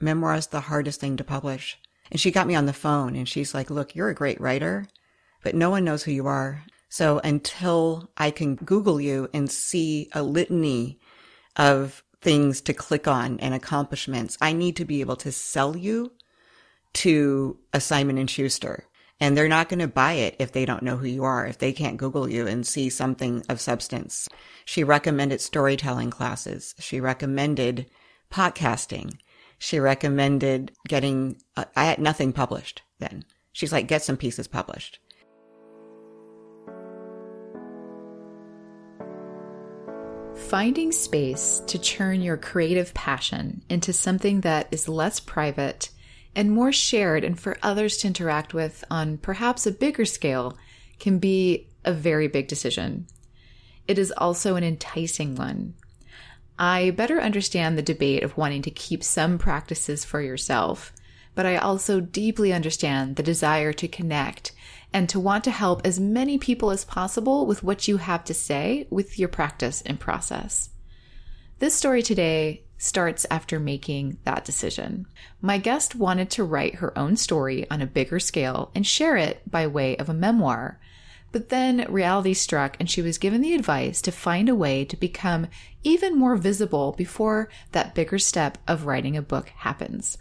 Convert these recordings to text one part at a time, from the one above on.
memoir is the hardest thing to publish. And she got me on the phone and she's like, look, you're a great writer, but no one knows who you are. So until I can Google you and see a litany of things to click on and accomplishments, I need to be able to sell you to a Simon and Schuster. And they're not going to buy it if they don't know who you are, if they can't Google you and see something of substance. She recommended storytelling classes. She recommended podcasting. She recommended getting, uh, I had nothing published then. She's like, get some pieces published. Finding space to turn your creative passion into something that is less private and more shared and for others to interact with on perhaps a bigger scale can be a very big decision. It is also an enticing one. I better understand the debate of wanting to keep some practices for yourself, but I also deeply understand the desire to connect and to want to help as many people as possible with what you have to say with your practice and process. This story today starts after making that decision. My guest wanted to write her own story on a bigger scale and share it by way of a memoir. But then reality struck and she was given the advice to find a way to become even more visible before that bigger step of writing a book happens.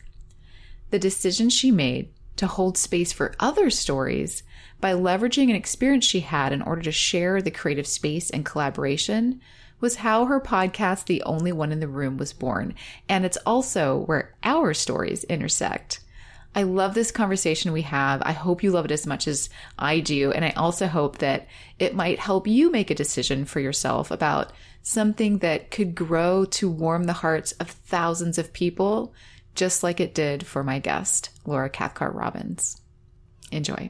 The decision she made to hold space for other stories by leveraging an experience she had in order to share the creative space and collaboration was how her podcast, The Only One in the Room, was born. And it's also where our stories intersect. I love this conversation we have. I hope you love it as much as I do. And I also hope that it might help you make a decision for yourself about something that could grow to warm the hearts of thousands of people, just like it did for my guest, Laura Cathcart Robbins. Enjoy.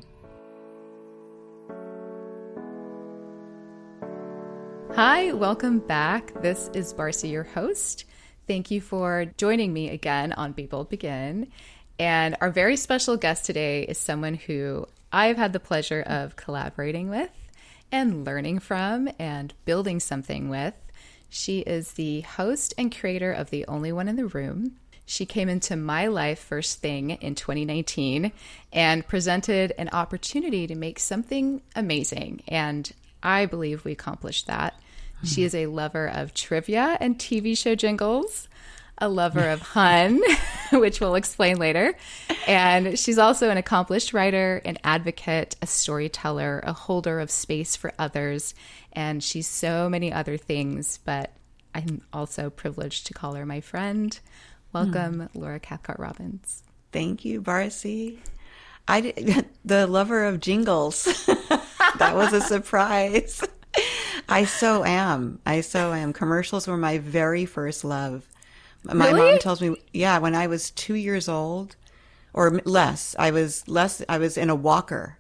Hi, welcome back. This is Barcy, your host. Thank you for joining me again on Bold Begin. And our very special guest today is someone who I've had the pleasure of collaborating with and learning from and building something with. She is the host and creator of The Only One in the Room. She came into my life first thing in 2019 and presented an opportunity to make something amazing. And I believe we accomplished that. She is a lover of trivia and TV show jingles, a lover of Hun, which we'll explain later. And she's also an accomplished writer, an advocate, a storyteller, a holder of space for others. And she's so many other things, but I'm also privileged to call her my friend. Welcome, hmm. Laura Cathcart Robbins. Thank you, Barcy. I did, the lover of jingles. that was a surprise. I so am. I so am. Commercials were my very first love. My really? mom tells me, yeah, when I was two years old or less, I was less, I was in a walker,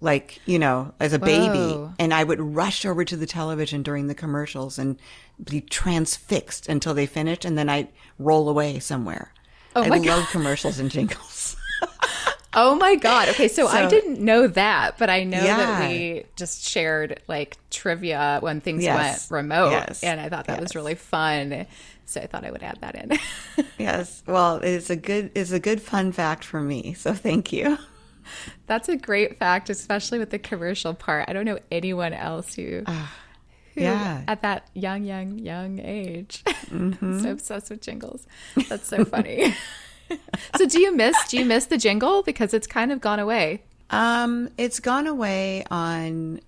like, you know, as a Whoa. baby. And I would rush over to the television during the commercials and be transfixed until they finished. And then I'd roll away somewhere. Oh I love God. commercials and jingles. Oh my god. Okay, so, so, I didn't know that, but I know yeah. that we just shared like trivia when things yes. went remote yes. and I thought that yes. was really fun. So I thought I would add that in. yes. Well, it's a good it's a good fun fact for me. So thank you. That's a great fact, especially with the commercial part. I don't know anyone else who uh, who yeah. at that young, young, young age mm-hmm. so obsessed with jingles. That's so funny. so do you miss do you miss the jingle because it's kind of gone away? Um, it's gone away on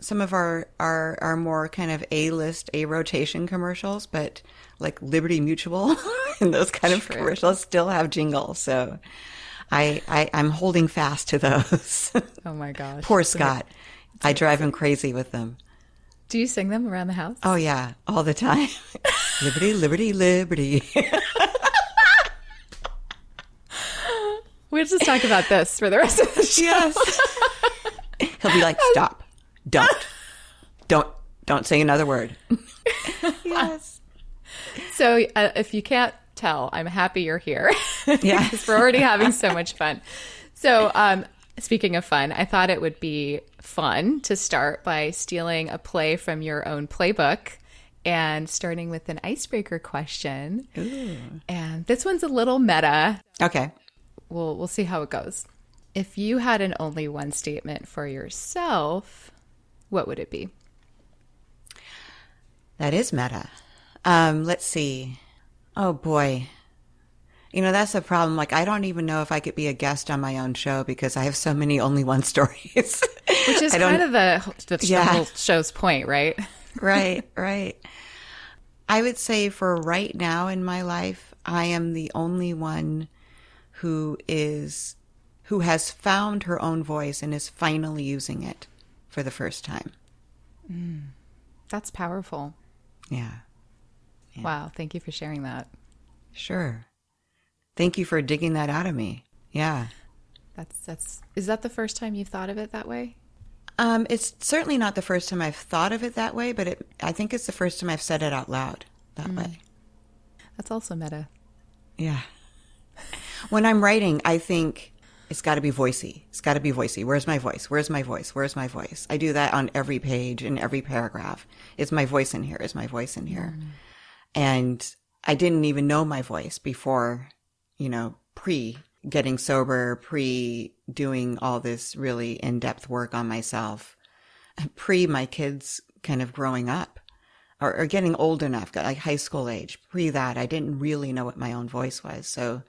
some of our our our more kind of a list a rotation commercials, but like Liberty Mutual and those kind of True. commercials still have jingles. So I, I I'm holding fast to those. Oh my gosh! Poor Scott. I drive him crazy with them. Do you sing them around the house? Oh yeah, all the time. liberty, liberty, liberty. We'll just talk about this for the rest of the show. Yes. He'll be like, stop. Don't. Don't. Don't say another word. yes. So uh, if you can't tell, I'm happy you're here. Yeah. because we're already having so much fun. So, um, speaking of fun, I thought it would be fun to start by stealing a play from your own playbook and starting with an icebreaker question. Ooh. And this one's a little meta. Okay. We'll we'll see how it goes. If you had an only one statement for yourself, what would it be? That is meta. Um, let's see. Oh boy. You know, that's the problem. Like, I don't even know if I could be a guest on my own show because I have so many only one stories. Which is kind of the, the, yeah. the whole show's point, right? right, right. I would say for right now in my life, I am the only one who is who has found her own voice and is finally using it for the first time. Mm, that's powerful. Yeah. yeah. Wow. Thank you for sharing that. Sure. Thank you for digging that out of me. Yeah. That's that's is that the first time you've thought of it that way? Um, it's certainly not the first time I've thought of it that way, but it, I think it's the first time I've said it out loud that mm. way. That's also meta. Yeah. When I'm writing, I think it's got to be voicey. It's got to be voicey. Where's my voice? Where's my voice? Where's my voice? I do that on every page in every paragraph. Is my voice in here? Is my voice in here? Mm. And I didn't even know my voice before, you know, pre getting sober, pre doing all this really in depth work on myself, pre my kids kind of growing up or, or getting old enough, like high school age. Pre that, I didn't really know what my own voice was. So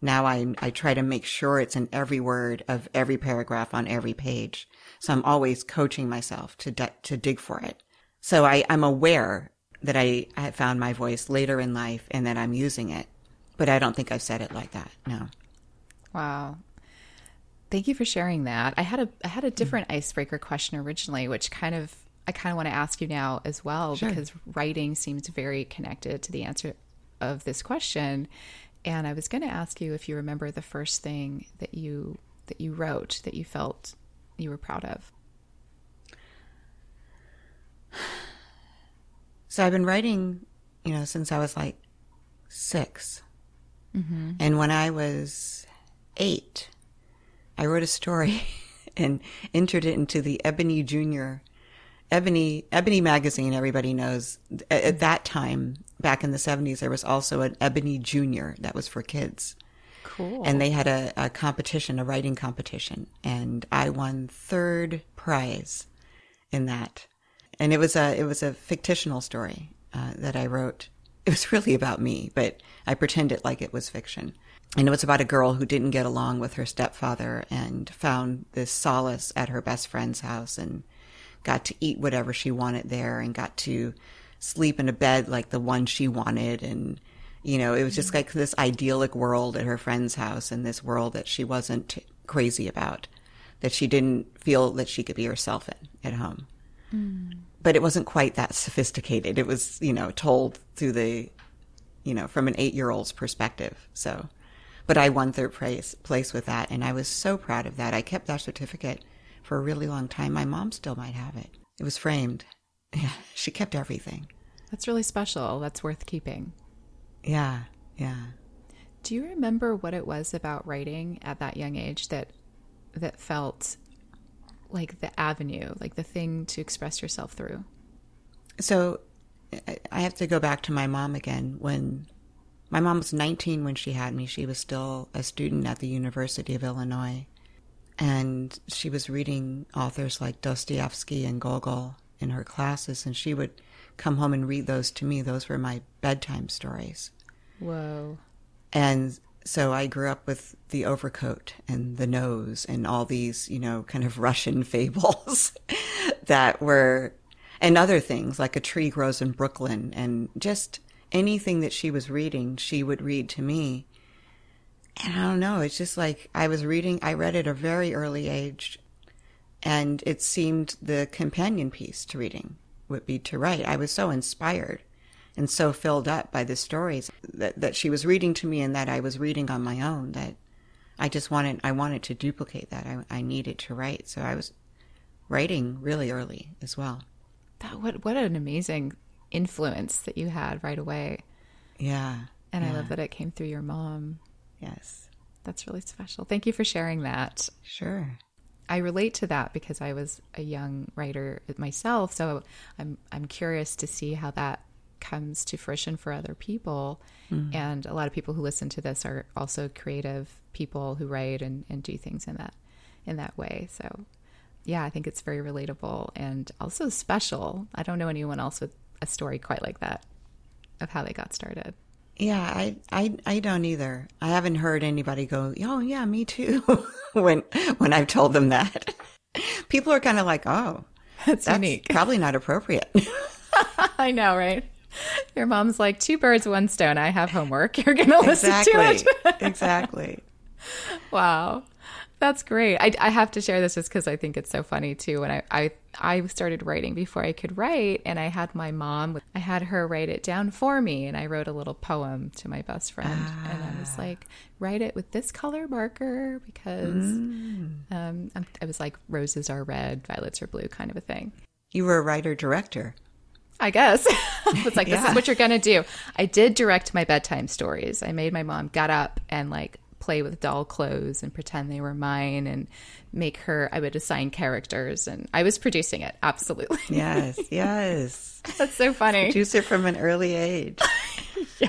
now I, I try to make sure it's in every word of every paragraph on every page. So I'm always coaching myself to, de- to dig for it. So I, I'm aware that I, I found my voice later in life and that I'm using it, but I don't think I've said it like that. No. Wow. Thank you for sharing that. I had a I had a different mm-hmm. icebreaker question originally, which kind of I kind of want to ask you now as well sure. because writing seems very connected to the answer of this question. And I was going to ask you if you remember the first thing that you that you wrote that you felt you were proud of. So I've been writing, you know, since I was like 6 mm-hmm. And when I was eight, I wrote a story and entered it into the Ebony Junior Ebony Ebony magazine. Everybody knows at that time back in the 70s, there was also an Ebony Junior that was for kids. Cool. And they had a, a competition, a writing competition, and I won third prize in that. And it was a it was a fictional story uh, that I wrote. It was really about me, but I pretended like it was fiction. And it was about a girl who didn't get along with her stepfather and found this solace at her best friend's house and got to eat whatever she wanted there and got to sleep in a bed like the one she wanted. And you know it was just like this idyllic world at her friend's house and this world that she wasn't crazy about that she didn't feel that she could be herself in at home. Mm. but it wasn't quite that sophisticated. It was you know told through the you know from an eight year old's perspective. So but i won third place place with that. And i was so proud of that. I kept that certificate for a really long time. My mom still might have it. It was framed. Yeah, she kept everything. That's really special. That's worth keeping. Yeah, yeah. Do you remember what it was about writing at that young age that that felt like the avenue, like the thing to express yourself through? So I have to go back to my mom again. When my mom was 19 when she had me, she was still a student at the University of Illinois. And she was reading authors like Dostoevsky and Gogol in her classes, and she would come home and read those to me. Those were my bedtime stories. Whoa. And so I grew up with the overcoat and the nose and all these, you know, kind of Russian fables that were, and other things like a tree grows in Brooklyn and just anything that she was reading, she would read to me. And I don't know, it's just like I was reading, I read at a very early age and it seemed the companion piece to reading would be to write. I was so inspired and so filled up by the stories that, that she was reading to me and that I was reading on my own that I just wanted, I wanted to duplicate that. I, I needed to write. So I was writing really early as well. That, what, what an amazing influence that you had right away. Yeah. And yeah. I love that it came through your mom. Yes. That's really special. Thank you for sharing that. Sure. I relate to that because I was a young writer myself, so I'm I'm curious to see how that comes to fruition for other people. Mm. And a lot of people who listen to this are also creative people who write and, and do things in that in that way. So yeah, I think it's very relatable and also special. I don't know anyone else with a story quite like that of how they got started. Yeah, I, I, I don't either. I haven't heard anybody go, "Oh, yeah, me too," when when I've told them that. People are kind of like, "Oh, that's, that's unique. Probably not appropriate." I know, right? Your mom's like two birds, one stone. I have homework. You're gonna listen exactly. to it. exactly. Wow. That's great. I, I have to share this just because I think it's so funny too. When I, I I started writing before I could write, and I had my mom. I had her write it down for me, and I wrote a little poem to my best friend, ah. and I was ah. like, write it with this color marker because mm. um, I was like, roses are red, violets are blue, kind of a thing. You were a writer director. I guess. it's like, this is what you're going to do. I did direct my bedtime stories. I made my mom get up and like play with doll clothes and pretend they were mine and make her I would assign characters and I was producing it absolutely. Yes, yes. That's so funny. Producer from an early age. yeah.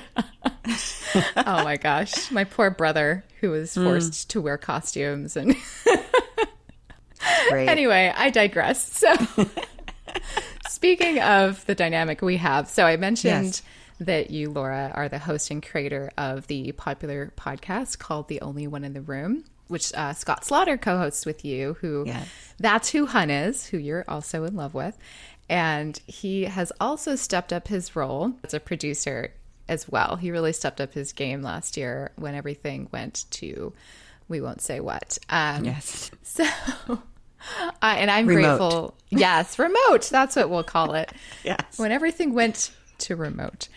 oh my gosh, my poor brother who was hmm. forced mm. to wear costumes and Anyway, I digress. So speaking of the dynamic we have, so I mentioned yes that you, Laura, are the host and creator of the popular podcast called The Only One in the Room, which uh, Scott Slaughter co hosts with you, who yes. that's who Hun is, who you're also in love with. And he has also stepped up his role as a producer as well. He really stepped up his game last year when everything went to, we won't say what. Um, yes. So. Uh, and I'm remote. grateful. Yes, remote. That's what we'll call it. yes. When everything went to remote.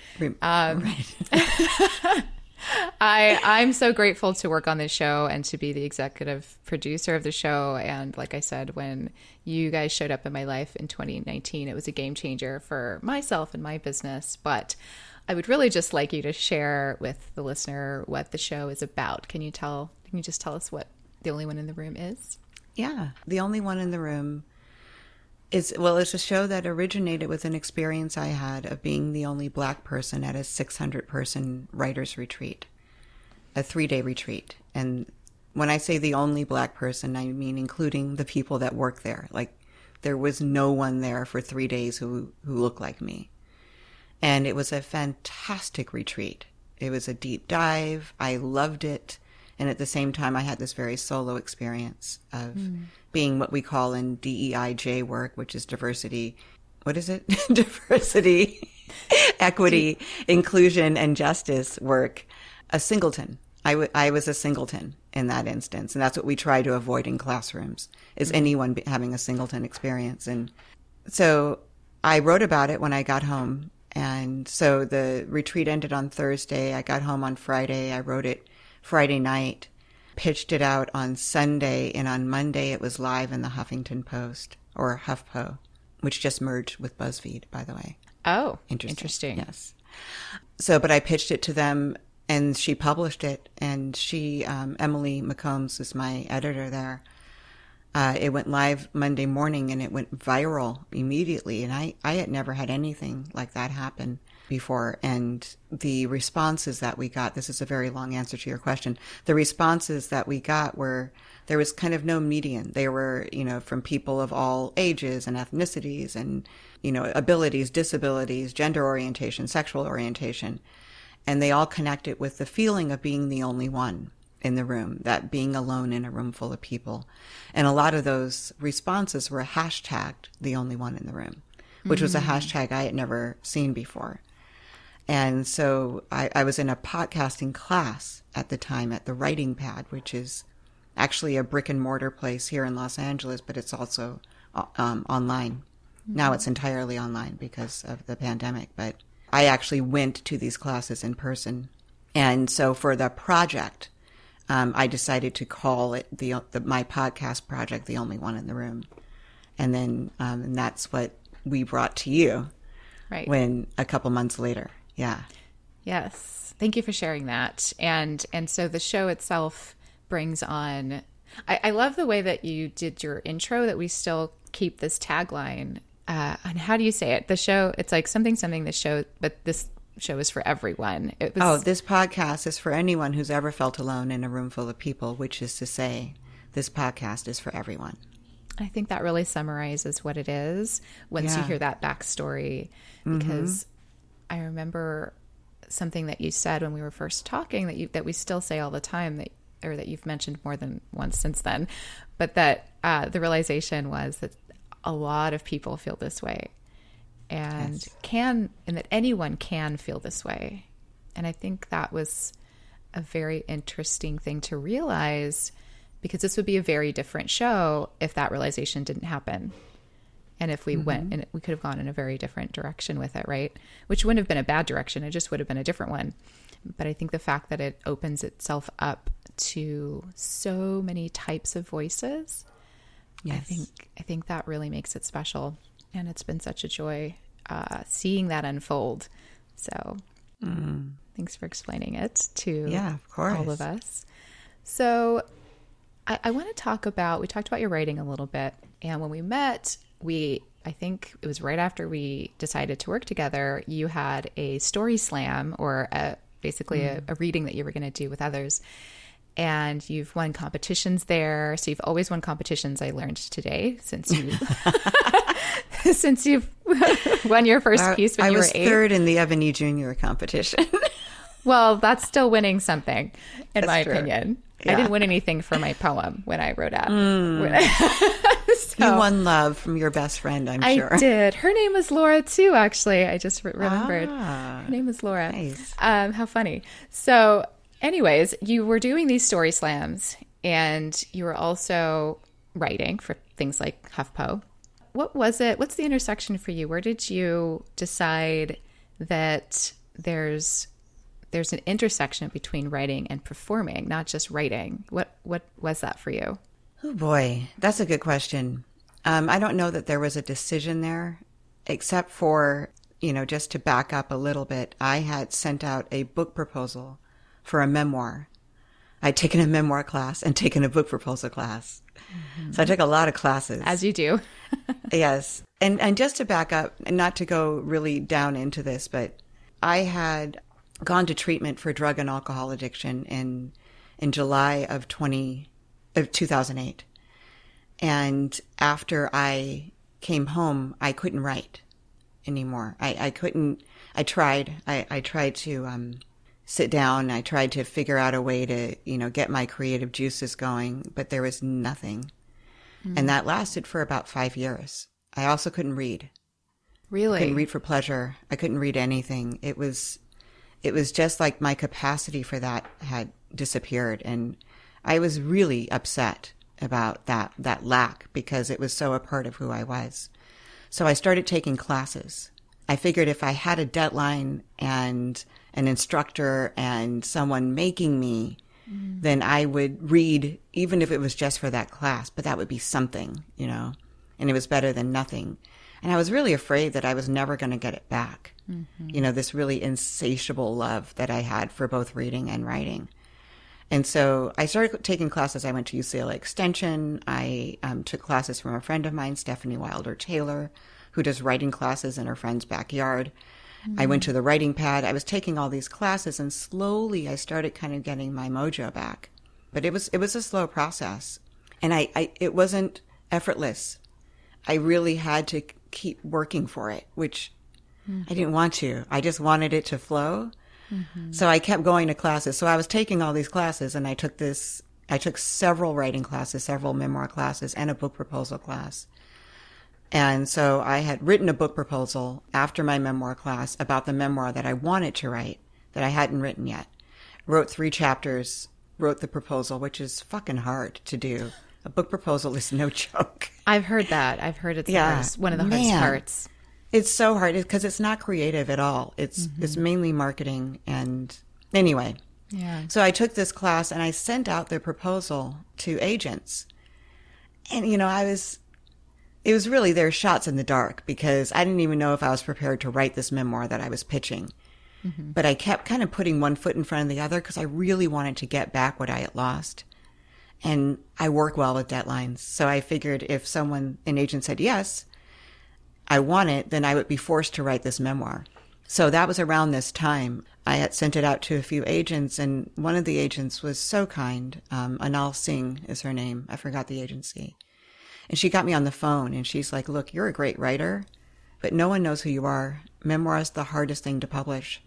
um, right. I I'm so grateful to work on this show and to be the executive producer of the show. And like I said, when you guys showed up in my life in 2019, it was a game changer for myself and my business. But I would really just like you to share with the listener what the show is about. Can you tell? Can you just tell us what the only one in the room is? Yeah, the only one in the room well, it's a show that originated with an experience I had of being the only black person at a 600 person writers retreat, a three day retreat. And when I say the only black person, I mean including the people that work there. Like there was no one there for three days who, who looked like me. And it was a fantastic retreat. It was a deep dive. I loved it. And at the same time, I had this very solo experience of mm. being what we call in DEIJ work, which is diversity. What is it? diversity, equity, inclusion, and justice work. A singleton. I, w- I was a singleton in that instance. And that's what we try to avoid in classrooms is mm. anyone having a singleton experience. And so I wrote about it when I got home. And so the retreat ended on Thursday. I got home on Friday. I wrote it Friday night, pitched it out on Sunday, and on Monday it was live in the Huffington Post or HuffPo, which just merged with BuzzFeed, by the way. Oh, interesting. interesting. Yes. So, but I pitched it to them and she published it. And she, um, Emily McCombs is my editor there. Uh, it went live Monday morning and it went viral immediately. And I, I had never had anything like that happen before. And the responses that we got, this is a very long answer to your question. The responses that we got were, there was kind of no median. They were, you know, from people of all ages and ethnicities and, you know, abilities, disabilities, gender orientation, sexual orientation. And they all connected with the feeling of being the only one in the room, that being alone in a room full of people. And a lot of those responses were hashtagged the only one in the room, which mm-hmm. was a mm. hashtag I had never seen before. And so I, I, was in a podcasting class at the time at the Writing Pad, which is actually a brick and mortar place here in Los Angeles, but it's also uh, um, online. Mm-hmm. Now it's entirely online because of the pandemic, but I actually went to these classes in person. And so for the project, um, I decided to call it the, the, my podcast project, the only one in the room, and then um, and that's what we brought to you. Right. When a couple months later. Yeah. Yes. Thank you for sharing that. And and so the show itself brings on I, I love the way that you did your intro that we still keep this tagline uh, and how do you say it? The show, it's like something, something, the show, but this show is for everyone. Was, Oh, this podcast is for anyone who's ever felt alone in a room full of people, which is to say, this podcast is for everyone. I think that really summarizes what it is once you hear that backstory. Because I remember something that you said when we were first talking that you that we still say all the time that or that you've mentioned more than once since then, but that uh, the realization was that a lot of people feel this way, and Yes. can and that anyone can feel this way, and I think that was a very interesting thing to realize because this would be a very different show if that realization didn't happen. And if we went and we could have gone in a very different direction with it, right? Which wouldn't have been a bad direction. It just would have been a different one. But I think the fact that it opens itself up to so many types of voices, I think I think that really makes it special. And it's been such a joy uh, seeing that unfold. So thanks for explaining it to Yeah, of course. all of us. So I, I want to talk about, we talked about your writing a little bit. And when we met, we, I think it was right after we decided to work together, you had a story slam or a, basically a, a reading that you were going to do with others. And you've won competitions there. So you've always won competitions, I learned today, since you. Since you've won your first I, piece when I you were was eight, third in the Evan E. Jr. competition. Well, that's still winning something, in my true. opinion. I Yeah. Mm. didn't win anything for my poem when I wrote out. you won love from your best friend, I'm I sure. I did. Her name was Laura too. Actually, I just re- remembered. Ah, Her name was Laura. Nice. Um, how funny. So, anyways, you were doing these story slams, and you were also writing for things like HuffPo. What was it? What's the intersection for you? Where did you decide that there's there's an intersection between writing and performing, not just writing? What what was that for you? Oh boy, that's a good question. Um, I don't know that there was a decision there, except for, you know, just to back up a little bit, I had sent out a book proposal for a memoir. I'd taken a memoir class and taken a book proposal class. So I took a lot of classes. As you do. Yes. And and just to back up, and not to go really down into this, but I had gone to treatment for drug and alcohol addiction in in July of 20 of 2008. And after I came home, I couldn't write anymore. I, I couldn't I tried. I, I tried to um sit down. I tried to figure out a way to, you know, get my creative juices going, but there was nothing. And that lasted for about five years. I also couldn't read. Really? I couldn't read for pleasure. I couldn't read anything. It was, it was just like my capacity for that had disappeared, and I was really upset about that that lack because it was so a part of who I was. So I started taking classes. I figured if I had a deadline and an instructor and someone making me, mm. then I would read, even if it was just for that class, but that would be something, you know, and it was better than nothing. And I was really afraid that I was never going to get it back. Mm-hmm. You know, this really insatiable love that I had for both reading and writing. And so I started taking classes. I went to UCLA Extension. I um, took classes from a friend of mine, Stefanie Wilder Taylor, who does writing classes in her friend's backyard. I went to the writing pad. I was taking all these classes, and slowly I started kind of getting my mojo back. But it was it was a slow process, and I, I it wasn't effortless. I really had to keep working for it, which I didn't want to. I just wanted it to flow. Mm-hmm. So I kept going to classes. So I was taking all these classes and I took this, I took several writing classes, several memoir classes and a book proposal class. And so I had written a book proposal after my memoir class about the memoir that I wanted to write that I hadn't written yet. Wrote three chapters, wrote the proposal, which is fucking hard to do. A book proposal is no joke. I've heard that. I've heard it's Yeah. hardest- one of the hardest parts. It's so hard because it's not creative at all. It's mm-hmm. it's mainly marketing and anyway. Yeah. So I took this class and I sent out the proposal to agents. And you know, I was it was really their shots in the dark because I didn't even know if I was prepared to write this memoir that I was pitching. Mm-hmm. But I kept kind of putting one foot in front of the other because I really wanted to get back what I had lost. And I work well with deadlines. So I figured if someone, an agent said yes, I want it, then I would be forced to write this memoir. So that was around this time. I had sent it out to a few agents, and one of the agents was so kind. Um, Anjali Singh is her name. I forgot the agency. And she got me on the phone, and she's like, Look, you're a great writer, but no one knows who you are. Memoir is the hardest thing to publish.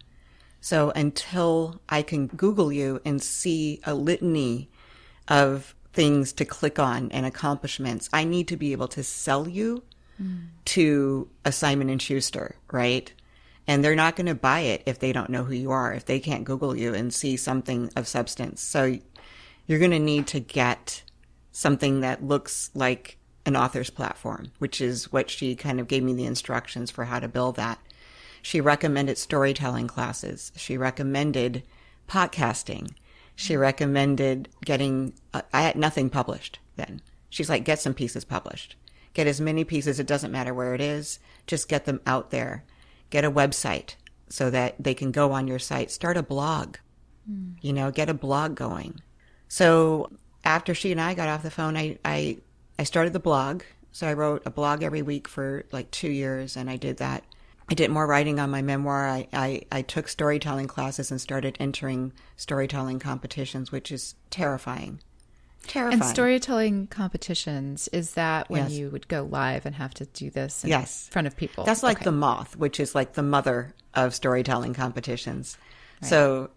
So until I can Google you and see a litany of things to click on and accomplishments, I need to be able to sell you to a Simon and Schuster, right? And they're not going to buy it if they don't know who you are, if they can't Google you and see something of substance. So you're going to need to get something that looks like an author's platform, which is what she kind of gave me the instructions for how to build that. She recommended storytelling classes. She recommended podcasting. She recommended getting, uh, I had nothing published then. She's like, get some pieces published. Get as many pieces. It doesn't matter where it is. Just get them out there. Get a website so that they can go on your site. Start a blog. Mm. You know, get a blog going. So after she and I got off the phone, I, I, I started the blog. So I wrote a blog every week for like two years and I did that I did more writing on my memoir. I, I, I, took storytelling classes and started entering storytelling competitions, which is terrifying. Terrifying. And storytelling competitions, is that when yes. you would go live and have to do this in yes. front of people? That's like okay. the moth, which is like the mother of storytelling competitions. Right. So,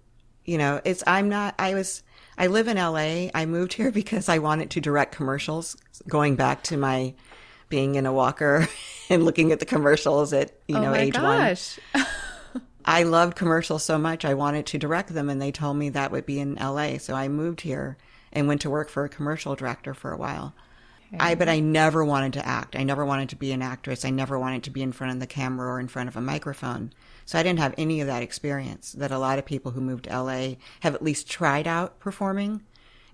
you know, it's, I'm not, I was, I live in LA. I moved here because I wanted to direct commercials going back to my being in a walker and looking at the commercials at you oh know age gosh. one. I loved commercials so much I wanted to direct them, and they told me that would be in L.A. So I moved here and went to work for a commercial director for a while. Okay. I but I never wanted to act. I never wanted to be an actress. I never wanted to be in front of the camera or in front of a microphone. So I didn't have any of that experience that a lot of people who moved to LA have at least tried out performing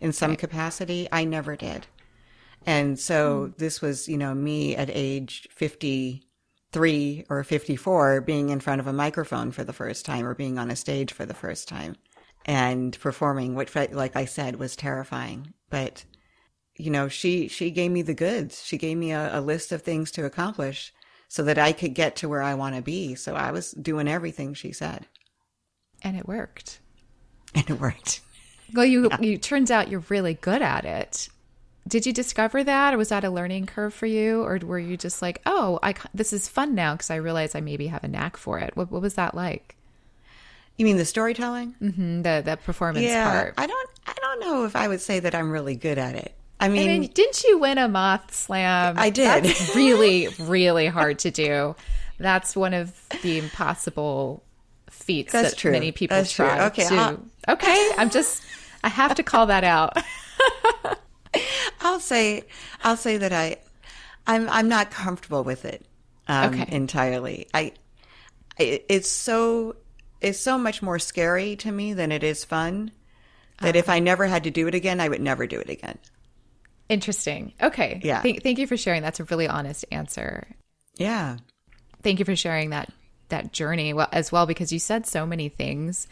in some right. capacity. I never did. And so mm. this was, you know, me at age 53 or 54 being in front of a microphone for the first time or being on a stage for the first time and performing, which, like I said, was terrifying. But, you know, she, she gave me the goods. She gave me a, a list of things to accomplish so that I could get to where I want to be. So I was doing everything she said. And it worked. And it worked. Well, you, yeah. you turns out you're really good at it. Did you discover that, or was that a learning curve for you, or were you just like, "Oh, I this is fun now" because I realize I maybe have a knack for it? What, what was that like? You mean the storytelling? Mm-hmm, the the performance yeah, part. I don't I don't know if I would say that I'm really good at it. I mean, I mean didn't you win a moth slam? I did. That's really really hard to do. That's one of the impossible feats That's that true. many people That's try true. Okay, to. I'll... Okay, I'm just I have to call that out. I'll say, I'll say that I, I'm, I'm not comfortable with it um, okay. entirely. I, it, it's so, it's so much more scary to me than it is fun. That if ah. I never had to do it again, I would never do it again. Interesting. Okay. Yeah. Thank, thank you for sharing. That's a really honest answer. Yeah. Thank you for sharing that that journey well as well because you said so many things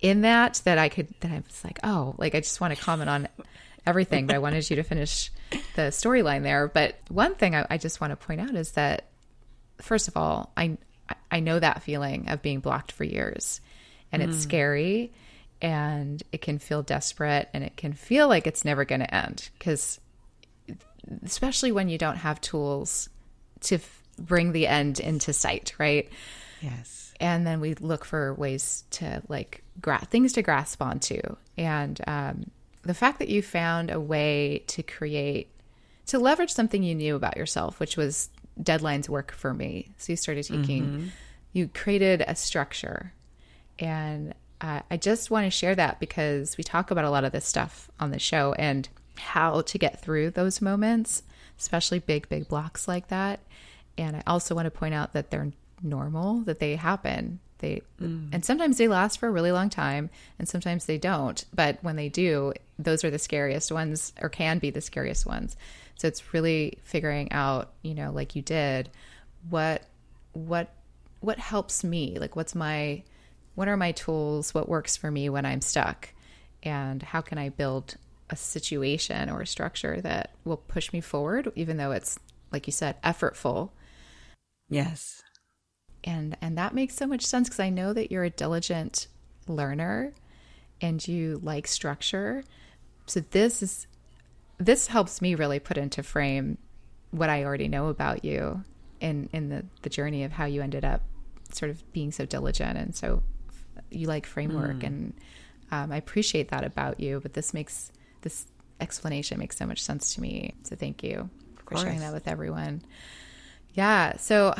in that that I could that I was like, oh, like I just want to comment on everything, but I wanted you to finish the storyline there. But one thing I, I just want to point out is that, first of all, I I know that feeling of being blocked for years, and mm. it's scary, and it can feel desperate, and it can feel like it's never going to end because, especially when you don't have tools to f- bring the end into sight, right? Yes. And then we look for ways to like gra- things to grasp onto, and um, the fact that you found a way to create to leverage something you knew about yourself which was deadlines work for me so you started taking mm-hmm. you created a structure and uh, i just want to share that because we talk about a lot of this stuff on the show and how to get through those moments especially big big blocks like that and i also want to point out that they're normal that they happen they mm. and sometimes they last for a really long time and sometimes they don't. But when they do, those are the scariest ones or can be the scariest ones. So it's really figuring out, you know, like you did, what what what helps me? Like what's my what are my tools? What works for me when I'm stuck? And how can I build a situation or a structure that will push me forward even though it's like you said effortful Yes. And and that makes so much sense because I know that you're a diligent learner and you like structure. So this is this helps me really put into frame what I already know about you in in the the journey of how you ended up sort of being so diligent and so you like framework mm. and um, I appreciate that about you. But this makes this explanation makes so much sense to me. So thank you for sharing that with everyone. Yeah. So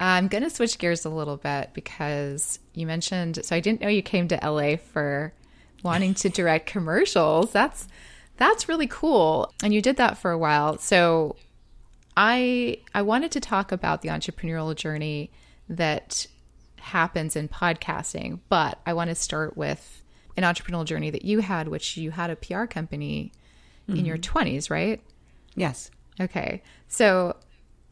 I'm going to switch gears a little bit because you mentioned, so I didn't know you came to LA for wanting to direct commercials. That's, that's really cool. And you did that for a while. So I, I wanted to talk about the entrepreneurial journey that happens in podcasting, but I want to start with an entrepreneurial journey that you had, which you had a PR company mm-hmm. in your 20s, mm-hmm. right? Yes. Okay. So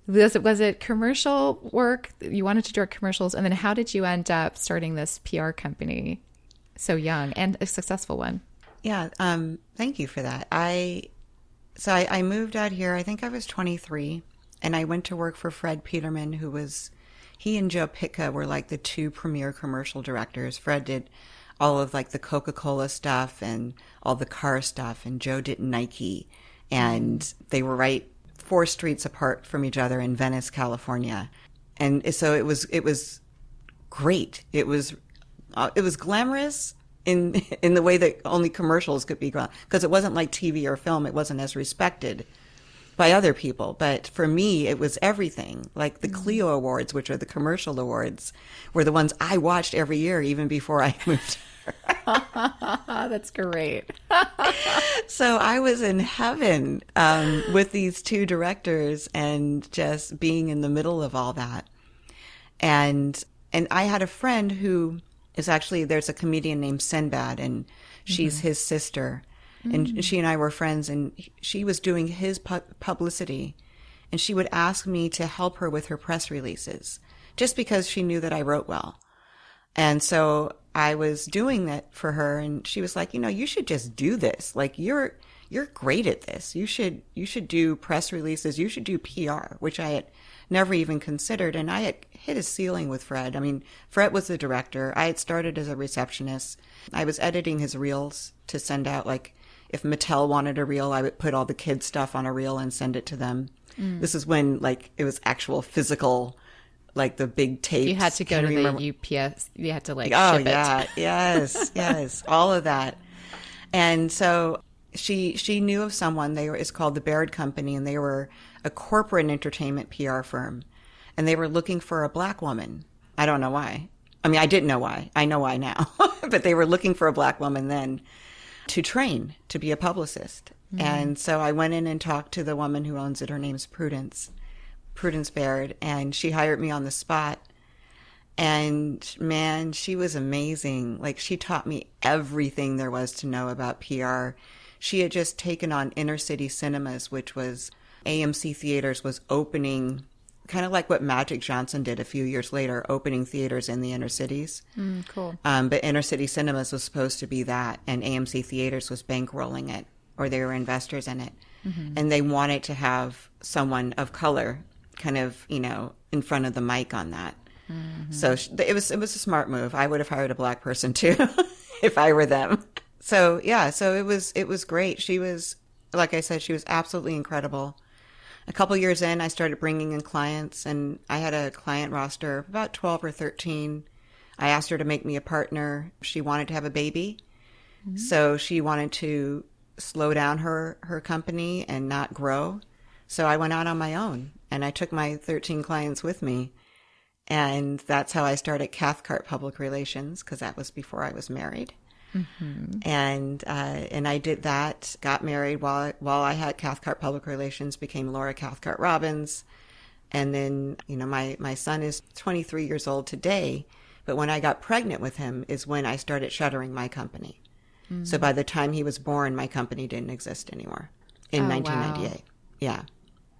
was it, was it commercial work? You wanted to direct commercials. And then how did you end up starting this PR company so young and a successful one? Yeah. Um, thank you for that. I, so I, I moved out here, I think I was 23 and I went to work for Fred Peterman, who was, he and Joe Pytka were like the two premier commercial directors. Fred did all of like the Coca Cola stuff and all the car stuff, and Joe did Nike, and they were right four streets apart from each other in Venice, California, and so it was it was great. It was uh, it was glamorous in in the way that only commercials could be grown because it wasn't like TV or film. It wasn't as respected by other people. But for me, it was everything. Like the mm-hmm. Clio Awards, which are the commercial awards, were the ones I watched every year, even before I moved. That's great. so I was in heaven um, with these two directors and just being in the middle of all that. And and I had a friend who is actually there's a comedian named Sinbad and she's mm-hmm. his sister and mm. she and I were friends, and she was doing his pu- publicity, and she would ask me to help her with her press releases, just because she knew that I wrote well. And so I was doing that for her, and she was like, you know, you should just do this. Like you're you're great at this. You should you should do press releases. You should do PR, which I had never even considered. And I had hit a ceiling with Fred. I mean, Fred was the director. I had started as a receptionist. I was editing his reels to send out like if Mattel wanted a reel, I would put all the kids stuff on a reel and send it to them. Mm. This is when like it was actual physical, like the big tape. You had to go to remember? the UPS. You had to like. Oh yeah, yes, yes, all of that. And so she she knew of someone. They were it's called the Baird Company, and they were a corporate entertainment PR firm, and they were looking for a black woman. I don't know why. I mean, I didn't know why. I know why now, but they were looking for a black woman then to train to be a publicist. Mm. And so I went in and talked to the woman who owns it. Her name's Prudence, Prudence Baird, and she hired me on the spot. And man, she was amazing. Like she taught me everything there was to know about PR. She had just taken on inner city cinemas, which was AMC theaters was opening kind of like what Magic Johnson did a few years later, opening theaters in the inner cities. Mm, cool. Um, but inner city cinemas was supposed to be that, and AMC Theaters was bankrolling it, or they were investors in it, mm-hmm. and they wanted to have someone of color, kind of, you know, in front of the mic on that. Mm-hmm. So it was it was a smart move. I would have hired a black person too, if I were them. So yeah, so it was it was great. She was, like I said, she was absolutely incredible a couple years in, I started bringing in clients, and I had a client roster of about 12 or 13. I asked her to make me a partner. She wanted to have a baby. Mm-hmm. So she wanted to slow down her, her company and not grow. So I went out on my own and I took my 13 clients with me. And that's how I started Cathcart Public Relations because that was before I was married. Mm-hmm. And uh, and I did that. Got married while while I had Cathcart Public Relations. Became Laura Cathcart Robbins, and then you know my my son is 23 years old today. But when I got pregnant with him is when I started shuttering my company. Mm-hmm. So by the time he was born, my company didn't exist anymore in oh, 1998. Wow. Yeah.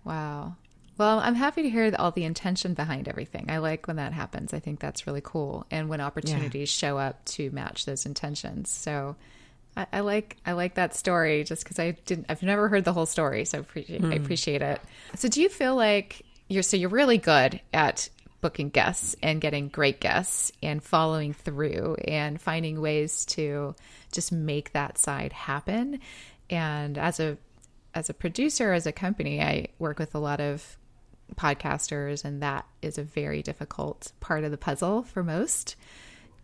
Wow. Well, I'm happy to hear all the intention behind everything. I like when that happens. I think that's really cool, and when opportunities yeah. show up to match those intentions. So, I, I like I like that story just because I didn't. I've never heard the whole story, so appreciate, mm. I hmm. appreciate it. So, do you feel like you're so you're really good at booking guests and getting great guests and following through and finding ways to just make that side happen. And as a as a producer, as a company, I work with a lot of podcasters, and that is a very difficult part of the puzzle for most.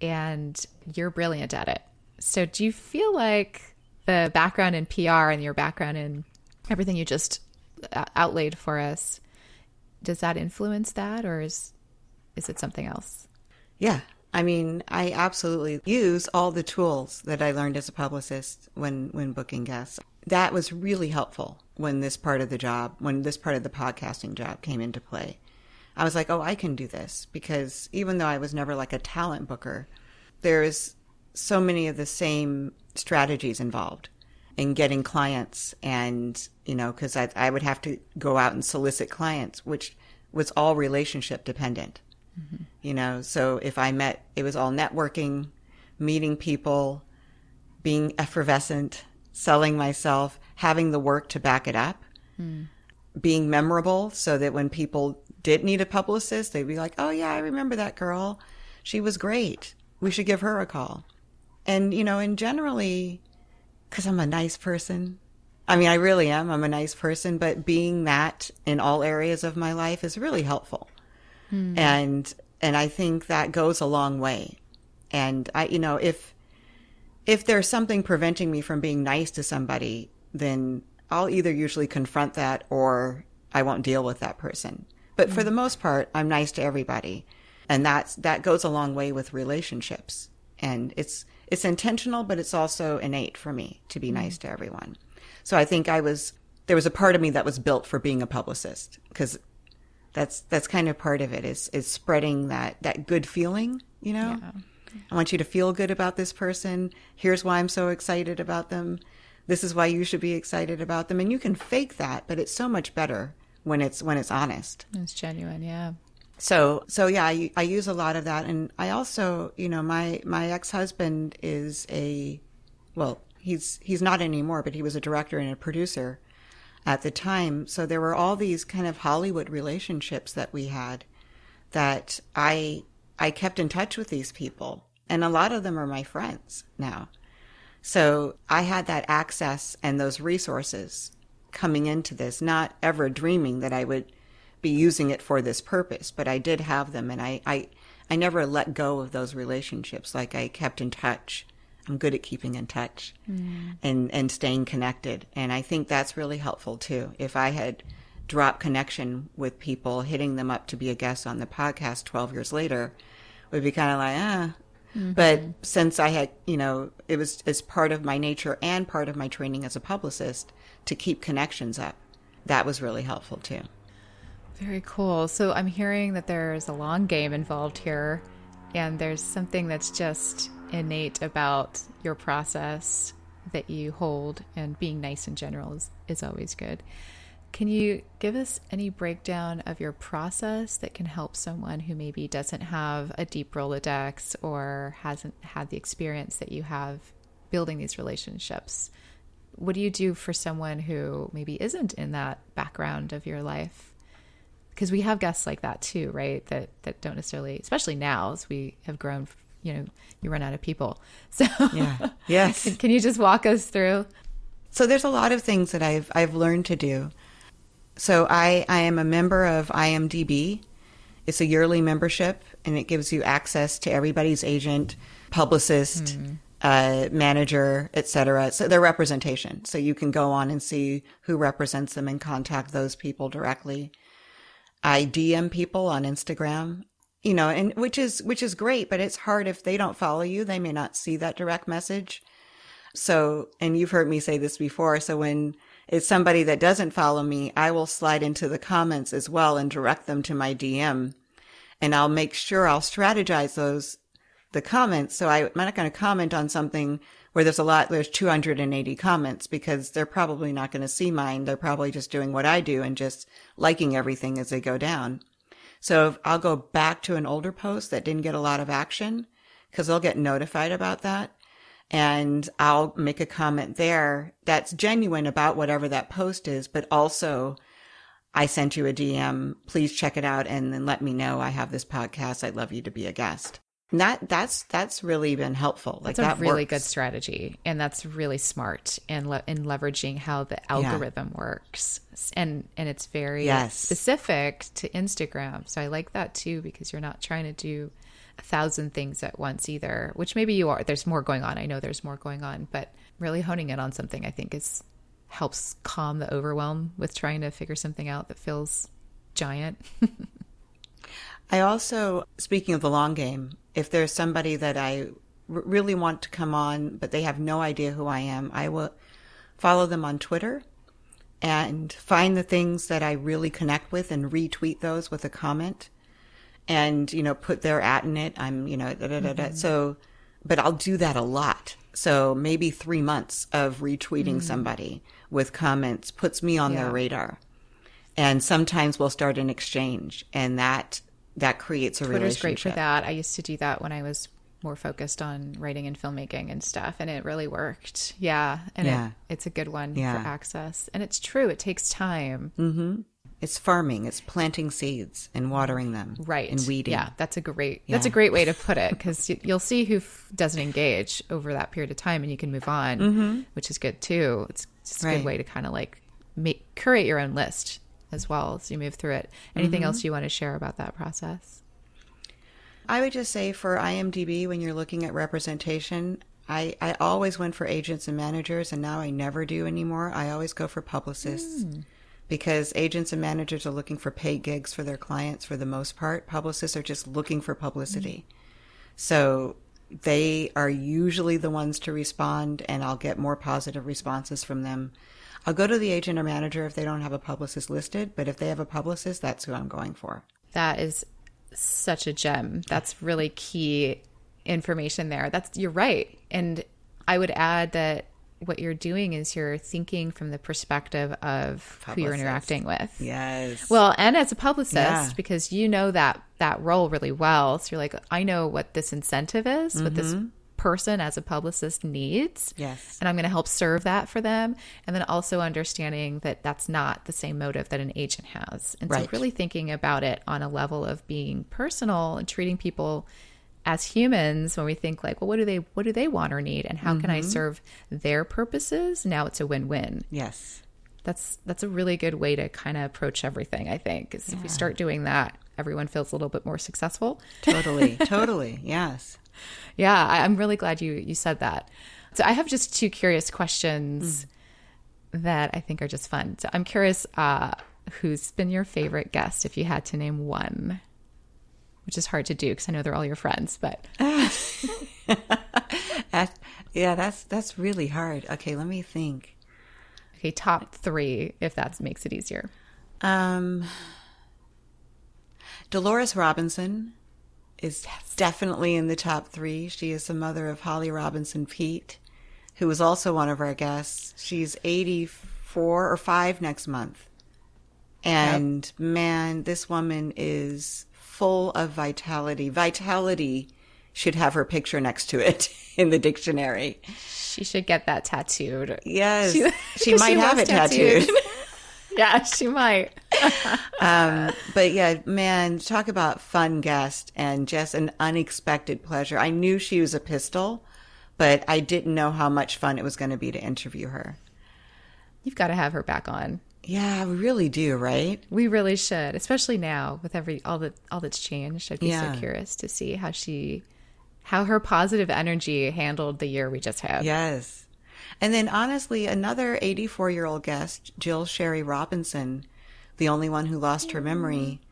And you're brilliant at it. So, do you feel like the background in PR and your background in everything you just uh, outlaid for us does that influence that, or is is it something else? Yeah, I mean, I absolutely use all the tools that I learned as a publicist when when booking guests. That was really helpful when this part of the job, when this part of the podcasting job came into play. I was like, "Oh, I can do this" because even though I was never like a talent booker, there's so many of the same strategies involved in getting clients and, you know, cuz I I would have to go out and solicit clients, which was all relationship dependent. Mm-hmm. You know, so if I met, it was all networking, meeting people, being effervescent, selling myself, having the work to back it up, mm. being memorable so that when people did need a publicist, they'd be like, oh, yeah, I remember that girl. She was great. We should give her a call. And, you know, and generally, because I'm a nice person, I mean, I really am. I'm a nice person, but being that in all areas of my life is really helpful. Mm. And and I think that goes a long way. And I you know, if if there's something preventing me from being nice to somebody, then I'll either usually confront that or I won't deal with that person. But mm. for the most part, I'm nice to everybody. And that's that goes a long way with relationships. And it's it's intentional, but it's also innate for me to be mm. nice to everyone. So I think I was there was a part of me that was built for being a publicist because that's that's kind of part of it is is spreading that that good feeling you know yeah. I want you to feel good about this person. Here's why i'm so excited about them. This is why you should be excited about them. And you can fake that but it's so much better when it's when it's honest. It's genuine yeah. So so yeah I, I use a lot of that. And i also you know my my ex-husband is a well he's he's not anymore but he was a director and a producer at the time. So there were all these kind of Hollywood relationships that we had that I I kept in touch with these people and a lot of them are my friends now. So I had that access and those resources coming into this, not ever dreaming that I would be using it for this purpose, but I did have them and I, I, I never let go of those relationships. Like I kept in touch I'm good at keeping in touch mm. and, and staying connected. And I think that's really helpful too. If I had dropped connection with people, hitting them up to be a guest on the podcast 12 years later, would be kind of like, ah. Mm-hmm. But since I had, you know, it was as part of my nature and part of my training as a publicist to keep connections up, that was really helpful too. Very cool. So I'm hearing that there's a long game involved here, and there's something that's just innate about your process that you hold and being nice in general is, is always good. Can you give us any breakdown of your process that can help someone who maybe doesn't have a deep Rolodex or hasn't had the experience that you have building these relationships? What do you do for someone who maybe isn't in that background of your life? Because we have guests like that too, right? That that don't necessarily, especially now as we have grown you know you run out of people so yeah yes can, can you just walk us through so there's a lot of things that i've i've learned to do so i i am a member of imdb it's a yearly membership and it gives you access to everybody's agent publicist mm. uh, manager etc so their representation so you can go on and see who represents them and contact those people directly I DM people on Instagram you know, and which is, which is great, but it's hard if they don't follow you. They may not see that direct message. So, and you've heard me say this before. So when it's somebody that doesn't follow me, I will slide into the comments as well and direct them to my DM. And I'll make sure I'll strategize those, the comments. So I, I'm not going to comment on something where there's a lot, there's 280 comments because they're probably not going to see mine. They're probably just doing what I do and just liking everything as they go down. So I'll go back to an older post that didn't get a lot of action because they'll get notified about that. And I'll make a comment there that's genuine about whatever that post is, but also I sent you a DM. Please check it out and then let me know I have this podcast. I'd love you to be a guest. And that that's that's really been helpful. Like That's a that really works. good strategy, and that's really smart in le- in leveraging how the algorithm works, and and it's very Yes. specific to Instagram. So I like that too because you're not trying to do thousand things at once either. Which maybe you are. There's more going on. I know there's more going on, but really honing in on something, I think, is helps calm the overwhelm with trying to figure something out that feels giant. I also, speaking of the long game, if there's somebody that I r- really want to come on, but they have no idea who I am, I will follow them on Twitter and find the things that I really connect with and retweet those with a comment and, you know, put their at in it. I'm, you know, da, da, da, da. Mm-hmm. so, but I'll do that a lot. So maybe three months of retweeting mm-hmm. somebody with comments puts me on their radar. And sometimes we'll start an exchange and that, that creates a Twitter's relationship. great for that. I used to do that when I was more focused on writing and filmmaking and stuff, and it really worked. Yeah, and Yeah. It, it's a good one Yeah. for access, and it's true. It takes time, mm-hmm. It's farming. It's planting seeds and watering them. right? And weeding. Yeah, that's a great. That's a great way to put it because you'll see who f- doesn't engage over that period of time, and you can move on, which is good too. It's just a Mm-hmm. Right. good way to kind of like make curate your own list as well as you move through it. Anything Mm-hmm. else you want to share about that process? I would just say for IMDb, when you're looking at representation, I, I always went for agents and managers, and now I never do anymore. I always go for publicists because agents and managers are looking for paid gigs for their clients for the most part. Publicists are just looking for publicity. So they are usually the ones to respond, and I'll get more positive responses from them. I'll go to the agent or manager if they don't have a publicist listed, but if they have a publicist, that's who I'm going for. That is such a gem. That's really key information there. That's you're right. And I would add that what you're doing is you're thinking from the perspective of who you're interacting with. Yes. Well, and as a publicist, Yeah. because you know that that role really well. So you're like, I know what this incentive is, what this person as a publicist needs. Mm-hmm. Yes. And I'm going to help serve that for them. And then also understanding that that's not the same motive that an agent has. And so really thinking about it on a level of being personal and treating people as humans when we think like, well, what do they what do they want or need and how can I serve their purposes? Now it's a win-win yes. that's that's a really good way to kind of approach everything i think is if we start doing that everyone feels a little bit more successful Totally. totally. Yes. yeah I, i'm really glad you you said that so i have just two curious questions that i think are just fun so i'm curious uh who's been your favorite guest if you had to name one which is hard to do because i know they're all your friends but That, yeah, that's that's really hard. Okay, let me think. okay top three if that makes it easier Um, Dolores Robinson is definitely in the top three. She is the mother of Holly Robinson Peete, who is also one of our guests. She's 84 or 5 next month. And man, this woman is full of vitality. Vitality should have her picture next to it in the dictionary. she should get that tattooed Yes, She- she, might she have it tattooed. yeah she might um, but yeah, man, talk about fun guest and just an unexpected pleasure. I knew she was a pistol, but I didn't know how much fun it was going to be to interview her. you've got to have her back on Yeah, we really do, right? We really should, especially now with every all that all that's changed. I'd be Yeah. so curious to see how she, how her positive energy handled the year we just had. Yes. And then honestly, another 84 year old guest, Jill Schary Robinson, the only one who lost her memory, mm-hmm.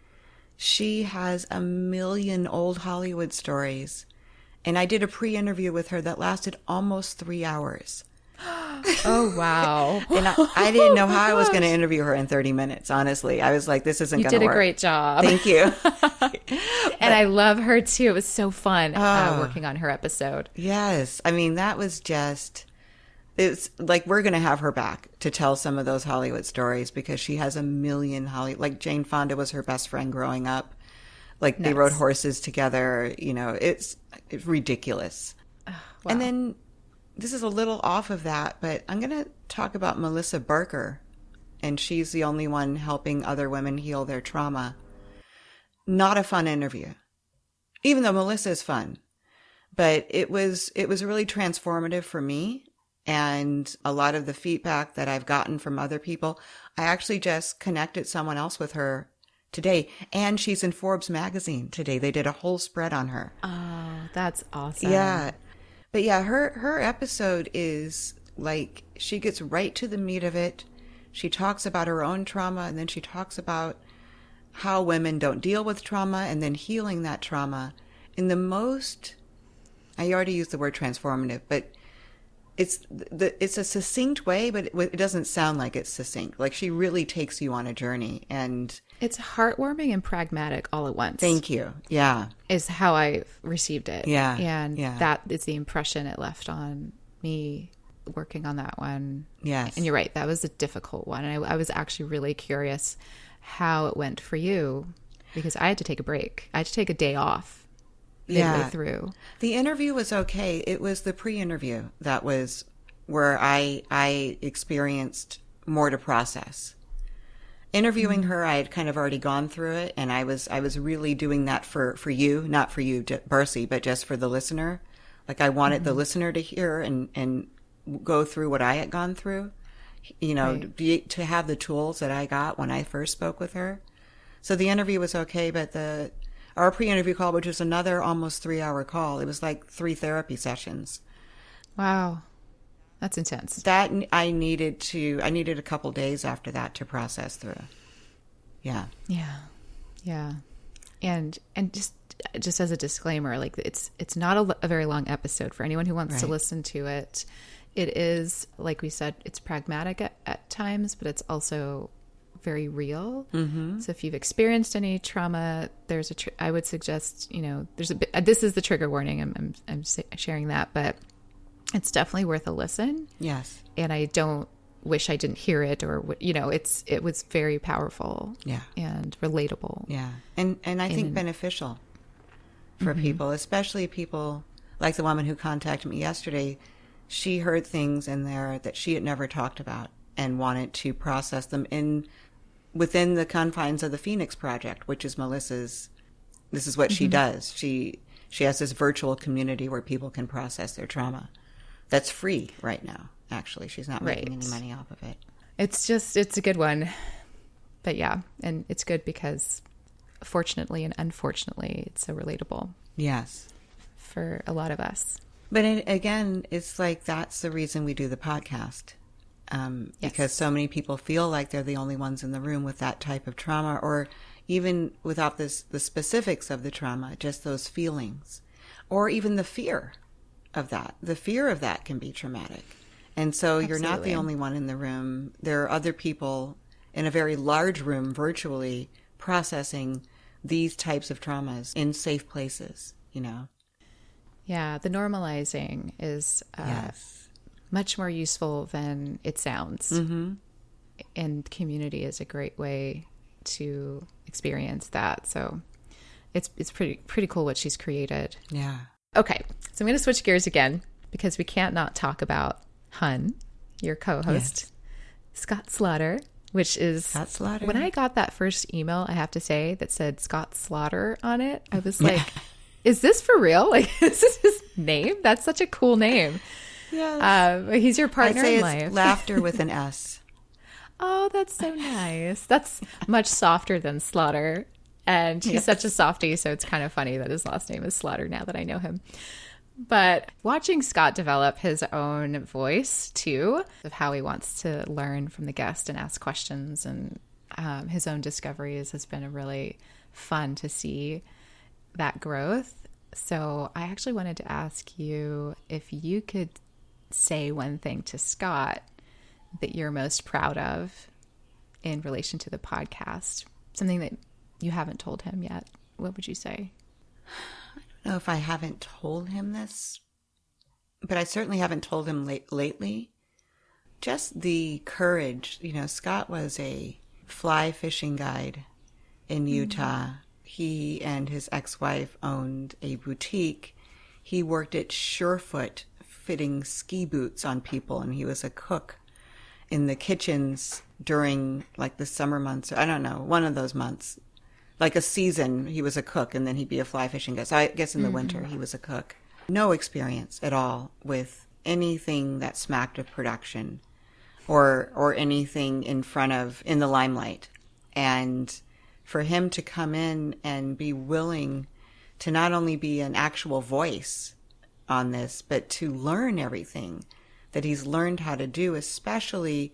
she has a million old Hollywood stories. And I did a pre interview with her that lasted almost three hours. Oh wow, And I, I didn't know how I was going to interview her in 30 minutes, honestly. I was like, this isn't you going to did a work. great job, Thank you. and I love her too. It was so fun uh, Oh. working on her episode. yes. I mean, that was just, it's like we're going to have her back to tell some of those Hollywood stories because she has a million Holly, like Jane Fonda was her best friend growing up. Like they rode horses together, you know, it's, it's ridiculous. And then this is a little off of that, but I'm going to talk about Melissa Barker. and she's the only one helping other women heal their trauma. Not a fun interview, even though Melissa is fun, but it was it was really transformative for me and a lot of the feedback that I've gotten from other people. I actually just connected someone else with her today, and she's in Forbes magazine today. They did a whole spread on her. Oh, that's awesome. Yeah. But yeah, her her episode is like she gets right to the meat of it. She talks about her own trauma and then she talks about how women don't deal with trauma and then healing that trauma in the most I already used the word transformative, but it's the it's a succinct way, but it, it doesn't sound like it's succinct. Like she really takes you on a journey, and it's heartwarming and pragmatic all at once. Thank you. Yeah, is how I received it. Yeah, and yeah. that is the impression it left on me working on that one. Yes, and you're right. That was a difficult one, and I, I was actually really curious how it went for you because I had to take a break. I had to take a day off midway yeah. through. The interview was okay. It was the pre-interview that was where I I experienced more to process. Interviewing mm-hmm. her, I had kind of already gone through it, and I was I was really doing that for for you, not for you, Barcy, but just for the listener. Like I wanted mm-hmm. the listener to hear and and go through what I had gone through. You know, right. to, to have the tools that I got when I first spoke with her. So the interview was okay, but the our pre-interview call, which was another almost three-hour call. It was like three therapy sessions. Wow, that's intense. That I needed to. I needed a couple days after that to process through. Yeah. Yeah. Yeah. And and just just as a disclaimer, like it's it's not a, a very long episode for anyone who wants right. to listen to it. It is like we said, it's pragmatic at, at times, but it's also very real. Mm-hmm. So if you've experienced any trauma, there's a. Tr- I would suggest you know there's a bit. This is the trigger warning. I'm I'm, I'm sharing that, but it's definitely worth a listen. Yes. And I don't wish I didn't hear it or you know it's it was very powerful. Yeah. And relatable. Yeah. And and I think and, beneficial for mm-hmm. people, especially people like the woman who contacted me yesterday. She heard things in there that she had never talked about and wanted to process them in within the confines of the Phoenix Project, which is Melissa's. This is what mm-hmm. she does. She she has this virtual community where people can process their trauma. That's free right now. Actually, she's not right. making any money off of it. It's just it's a good one, but yeah, and it's good because fortunately and unfortunately, it's so relatable. Yes, for a lot of us. But it, again, it's like that's the reason we do the podcast um, yes. because so many people feel like they're the only ones in the room with that type of trauma, or even without this, the specifics of the trauma, just those feelings, or even the fear of that. The fear of that can be traumatic. And so Absolutely. you're not the only one in the room. There are other people in a very large room virtually processing these types of traumas in safe places, you know? Yeah, the normalizing is uh, yes much more useful than it sounds. Mm-hmm. And community is a great way to experience that. So it's it's pretty pretty cool what she's created. Yeah. Okay, so I'm going to switch gears again because we can't not talk about Hun, your co-host, yes. Scott Slaughter, which is Scott Slaughter. When I got that first email, I have to say that said Scott Slaughter on it, I was like, "Is this for real? Like, is this his name? That's such a cool name." Yeah. Uh, he's your partner in life. laughter with an S. oh, that's so nice. That's much softer than Slaughter. And he's yes. such a softie, so it's kind of funny that his last name is Slaughter now that I know him. But watching Scott develop his own voice too, of how he wants to learn from the guest and ask questions and um, his own discoveries has been a really fun to see that growth. So I actually wanted to ask you if you could say one thing to Scott that you're most proud of in relation to the podcast? Something that you haven't told him yet. What would you say? I don't know if I haven't told him this, but I certainly haven't told him late, lately. Just the courage. You know, Scott was a fly fishing guide in mm-hmm. Utah. Mm-hmm. He and his ex wife owned a boutique. He worked at Surefoot fitting ski boots on people, and he was a cook. in the kitchens during like the summer months. I don't know, one of those months. Like a season, he was a cook and then he'd be a fly fishing guy. So I guess in the mm-hmm. winter, he was a cook. No experience at all with anything that smacked of production or or anything in front of in the limelight. And for him to come in and be willing to not only be an actual voice on this, but to learn everything that he's learned how to do, especially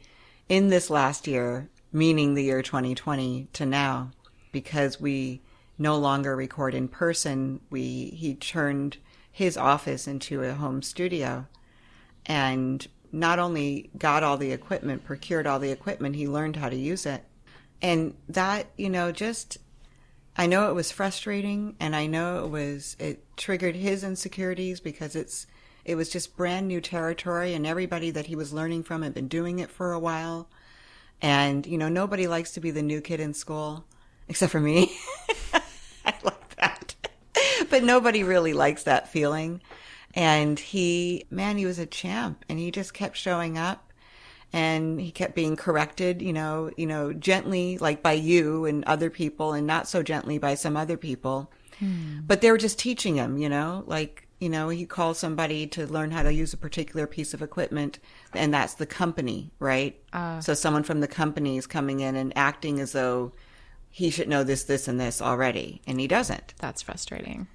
in this last year, meaning the year 2020 to now, because we no longer record in person. We he turned his office into a home studio and not only got all the equipment, procured all the equipment, he learned how to use it. And that, you know, just I know it was frustrating and I know it was it triggered his insecurities because it's it was just brand new territory and everybody that he was learning from had been doing it for a while. And, you know, nobody likes to be the new kid in school except for me. I like that. but nobody really likes that feeling. And he, man, he was a champ and he just kept showing up and he kept being corrected, you know, you know, gently like by you and other people and not so gently by some other people. Hmm. But they were just teaching him, you know, like, you know, he called somebody to learn how to use a particular piece of equipment and that's the company, right? Uh, so someone from the company is coming in and acting as though he should know this, this, and this already, and he doesn't. That's frustrating.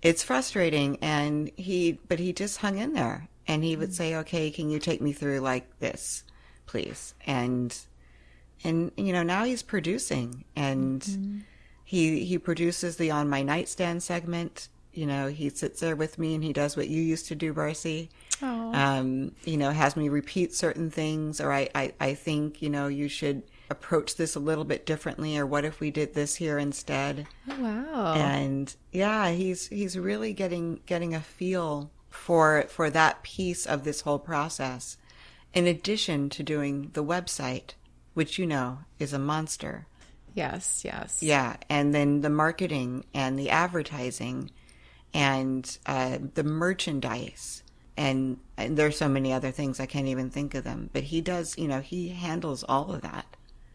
It's frustrating, and he, but he just hung in there, and he would say, "Okay, can you take me through like this, please?" And, and you know, now he's producing, and mm-hmm. he he produces the on my nightstand segment. You know, he sits there with me, and he does what you used to do, Barcy. Um, you know, has me repeat certain things, or I, I, I think, you know, you should approach this a little bit differently or what if we did this here instead? Oh, wow. And yeah he's he's really getting getting a feel for for that piece of this whole process in addition to doing the website which you know is a monster. Yes yes. Yeah and then the marketing and the advertising and uh, the merchandise and, and there's so many other things I can't even think of them. But he does, you know, he handles all of that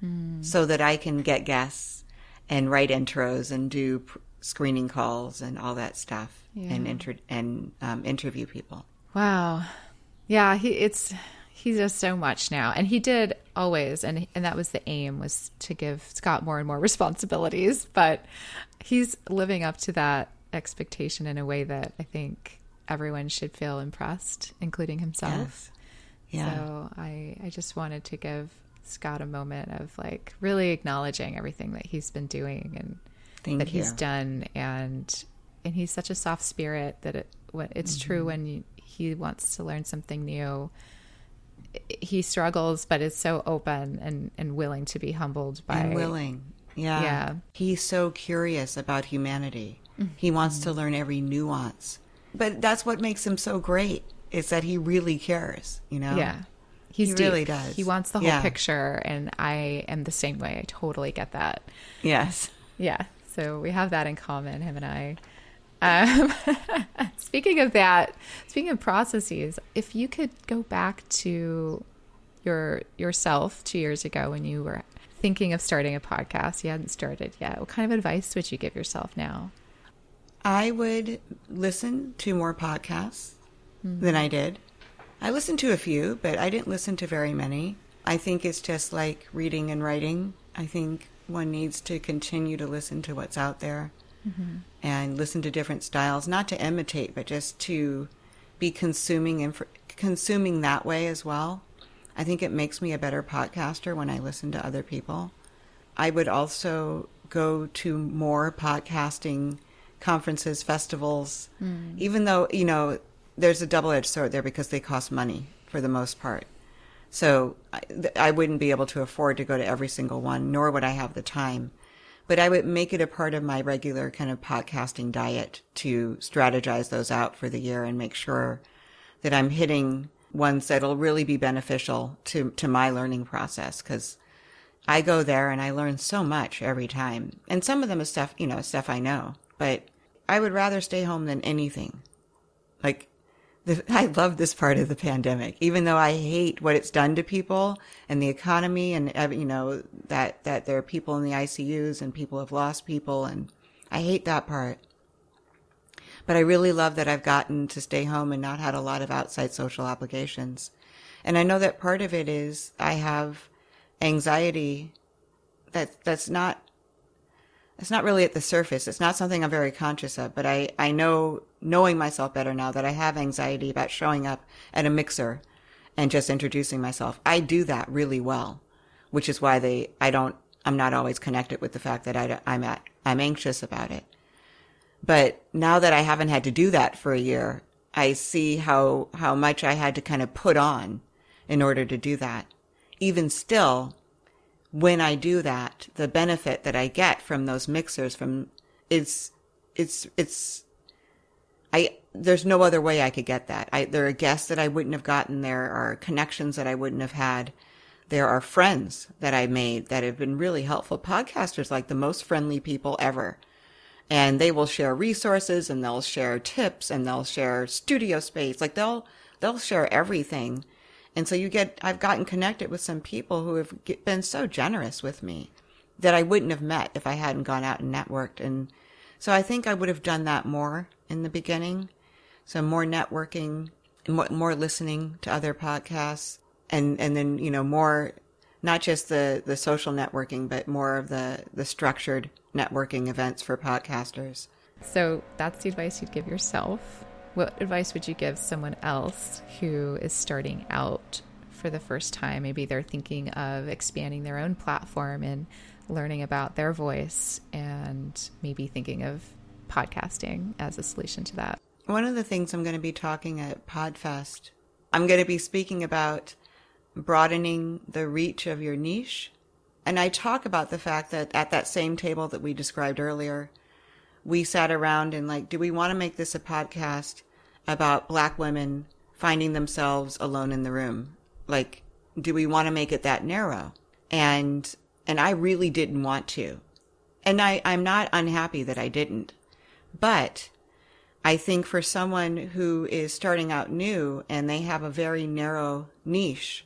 mm. so that I can get guests and write intros and do pr- screening calls and all that stuff yeah. and inter- and um, interview people. Wow, yeah, he it's he does so much now, and he did always, and and that was the aim was to give Scott more and more responsibilities, but he's living up to that expectation in a way that I think everyone should feel impressed, including himself. Yes. Yeah. So I I just wanted to give Scott a moment of like really acknowledging everything that he's been doing and Thank that you. he's done. And and he's such a soft spirit that it it's mm-hmm. true when he wants to learn something new. He struggles but is so open and and willing to be humbled by and willing. Yeah. Yeah. He's so curious about humanity. Mm-hmm. he wants to learn every nuance. But that's what makes him so great is that he really cares you know? Yeah He's he deep. really does. He wants the whole yeah. picture, and I am the same way. I totally get that. Yes. Yeah. So we have that in common, him and I. Um, speaking of that, speaking of processes, if you could go back to your yourself two years ago when you were thinking of starting a podcast, you hadn't started yet. What kind of advice would you give yourself now? I would listen to more podcasts mm-hmm. than I did. I listened to a few, but I didn't listen to very many. I think it's just like reading and writing. I think one needs to continue to listen to what's out there mm-hmm. and listen to different styles, not to imitate, but just to be consuming and consuming that way as well. I think it makes me a better podcaster when I listen to other people. I would also go to more podcasting conferences, festivals, mm. even though, you know, there's a double edged sword there because they cost money for the most part. So I, I, wouldn't be able to afford to go to every single one, nor would I have the time. But I would make it a part of my regular kind of podcasting diet to strategize those out for the year and make sure that I'm hitting ones that'll really be beneficial to, to my learning process. Cause I go there and I learn so much every time. And some of them is stuff, you know, stuff I know, but I would rather stay home than anything. Like I love this part of the pandemic, even though I hate what it's done to people and the economy and, uh, you know, that, that there are people in the ICUs and people have lost people. And I hate that part. But I really love that I've gotten to stay home and not had a lot of outside social obligations. And I know that part of it is I have anxiety that that's not it's not really at the surface. It's not something I'm very conscious of, but I, I know, knowing myself better now that I have anxiety about showing up at a mixer and just introducing myself. I do that really well, which is why they, I don't, I'm not always connected with the fact that I, I'm at, I'm anxious about it. But now that I haven't had to do that for a year, I see how, how much I had to kind of put on in order to do that. Even still, when I do that, the benefit that I get from those mixers from it's it's it's I there's no other way I could get that. I there are guests that I wouldn't have gotten, there are connections that I wouldn't have had. There are friends that I made that have been really helpful. Podcasters like the most friendly people ever. And they will share resources and they'll share tips and they'll share studio space. Like they'll they'll share everything and so you get, I've gotten connected with some people who have been so generous with me that I wouldn't have met if I hadn't gone out and networked. And so I think I would have done that more in the beginning. So more networking, more, more listening to other podcasts and, and then, you know, more, not just the, the social networking, but more of the, the structured networking events for podcasters. So that's the advice you'd give yourself what advice would you give someone else who is starting out for the first time? Maybe they're thinking of expanding their own platform and learning about their voice and maybe thinking of podcasting as a solution to that. One of the things I'm going to be talking at PodFest, I'm going to be speaking about broadening the reach of your niche. And I talk about the fact that at that same table that we described earlier, we sat around and like, do we want to make this a podcast about black women finding themselves alone in the room? Like, do we want to make it that narrow? And, and I really didn't want to. And I, I'm not unhappy that I didn't. But I think for someone who is starting out new and they have a very narrow niche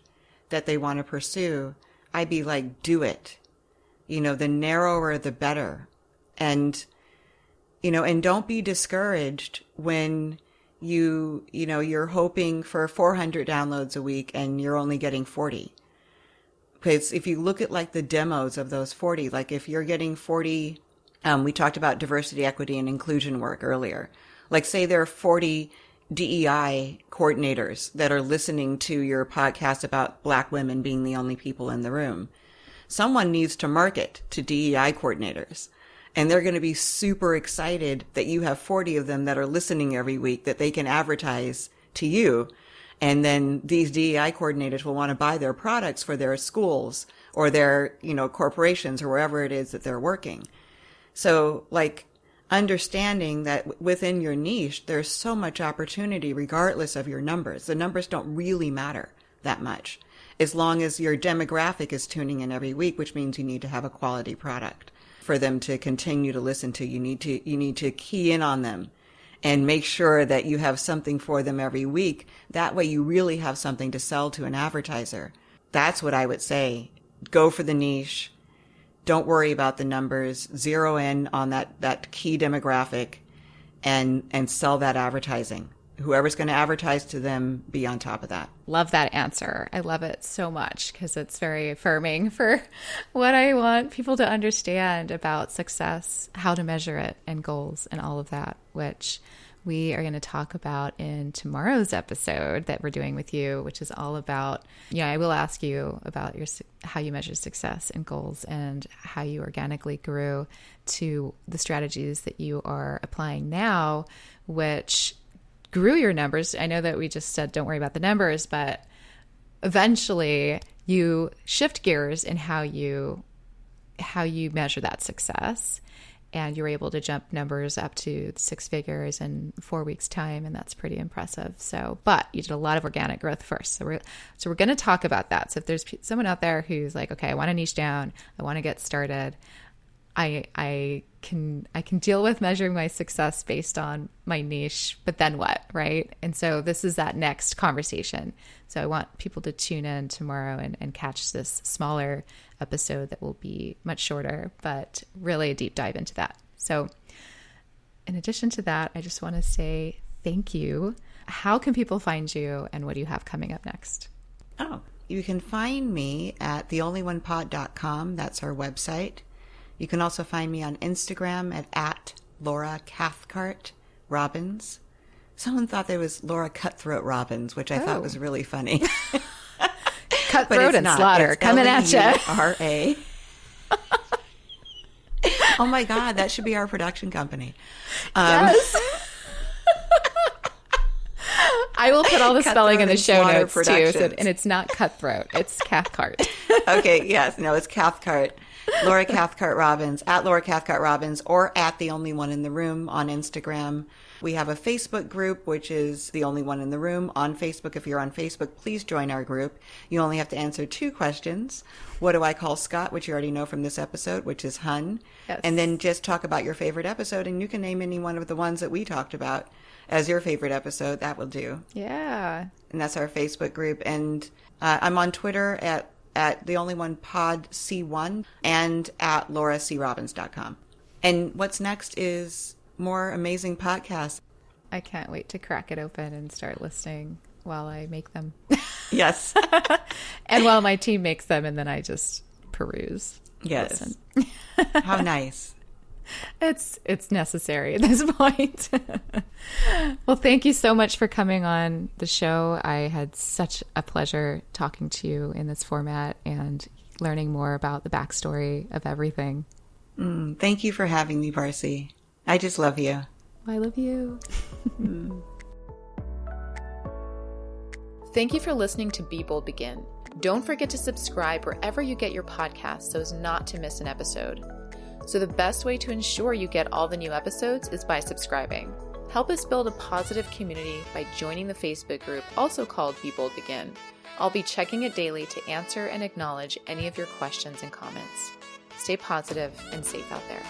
that they want to pursue, I'd be like, do it. You know, the narrower, the better. And, you know, and don't be discouraged when you, you know, you're hoping for 400 downloads a week and you're only getting 40. Because if you look at like the demos of those 40, like if you're getting 40, um, we talked about diversity, equity, and inclusion work earlier. Like say there are 40 DEI coordinators that are listening to your podcast about black women being the only people in the room. Someone needs to market to DEI coordinators and they're going to be super excited that you have 40 of them that are listening every week that they can advertise to you. And then these DEI coordinators will want to buy their products for their schools or their, you know, corporations or wherever it is that they're working. So like understanding that within your niche, there's so much opportunity regardless of your numbers. The numbers don't really matter that much as long as your demographic is tuning in every week, which means you need to have a quality product for them to continue to listen to. You need to, you need to key in on them and make sure that you have something for them every week. That way you really have something to sell to an advertiser. That's what I would say. Go for the niche. Don't worry about the numbers. Zero in on that, that key demographic and, and sell that advertising whoever's going to advertise to them be on top of that. Love that answer. I love it so much because it's very affirming for what I want people to understand about success, how to measure it, and goals, and all of that, which we are going to talk about in tomorrow's episode that we're doing with you, which is all about, yeah, I will ask you about your how you measure success and goals and how you organically grew to the strategies that you are applying now, which grew your numbers. I know that we just said don't worry about the numbers, but eventually you shift gears in how you how you measure that success. And you're able to jump numbers up to six figures in four weeks time and that's pretty impressive. So but you did a lot of organic growth first. So we're so we're going to talk about that. So if there's someone out there who's like okay i want to niche down. I want to get started I I can I can deal with measuring my success based on my niche, but then what, right? And so this is that next conversation. So I want people to tune in tomorrow and, and catch this smaller episode that will be much shorter, but really a deep dive into that. So in addition to that, I just want to say thank you. How can people find you and what do you have coming up next? Oh, you can find me at theonlyonepod.com. That's our website. You can also find me on Instagram at, at Laura Cathcart Robbins. Someone thought there was Laura Cutthroat Robbins, which I oh. thought was really funny. Cutthroat and not. slaughter it's coming at you. R A. Oh my God, that should be our production company. Um, yes. I will put all the spelling in the show notes too, so, and it's not cutthroat; it's Cathcart. okay, yes, no, it's Cathcart. Laura Cathcart Robbins at Laura Cathcart Robbins or at the only one in the room on Instagram. We have a Facebook group, which is the only one in the room on Facebook. If you're on Facebook, please join our group. You only have to answer two questions. What do I call Scott, which you already know from this episode, which is Hun. Yes. And then just talk about your favorite episode, and you can name any one of the ones that we talked about as your favorite episode. That will do. Yeah. And that's our Facebook group. And uh, I'm on Twitter at at the only one pod C1 and at lauracrobbins.com. And what's next is more amazing podcasts. I can't wait to crack it open and start listening while I make them. Yes. and while my team makes them, and then I just peruse. Yes. How nice. It's it's necessary at this point. well, thank you so much for coming on the show. I had such a pleasure talking to you in this format and learning more about the backstory of everything. Mm, thank you for having me, Barcy. I just love you. I love you. Thank you for listening to Be Bold Begin. Don't forget to subscribe wherever you get your podcasts so as not to miss an episode. So, the best way to ensure you get all the new episodes is by subscribing. Help us build a positive community by joining the Facebook group, also called Be Bold Begin. I'll be checking it daily to answer and acknowledge any of your questions and comments. Stay positive and safe out there.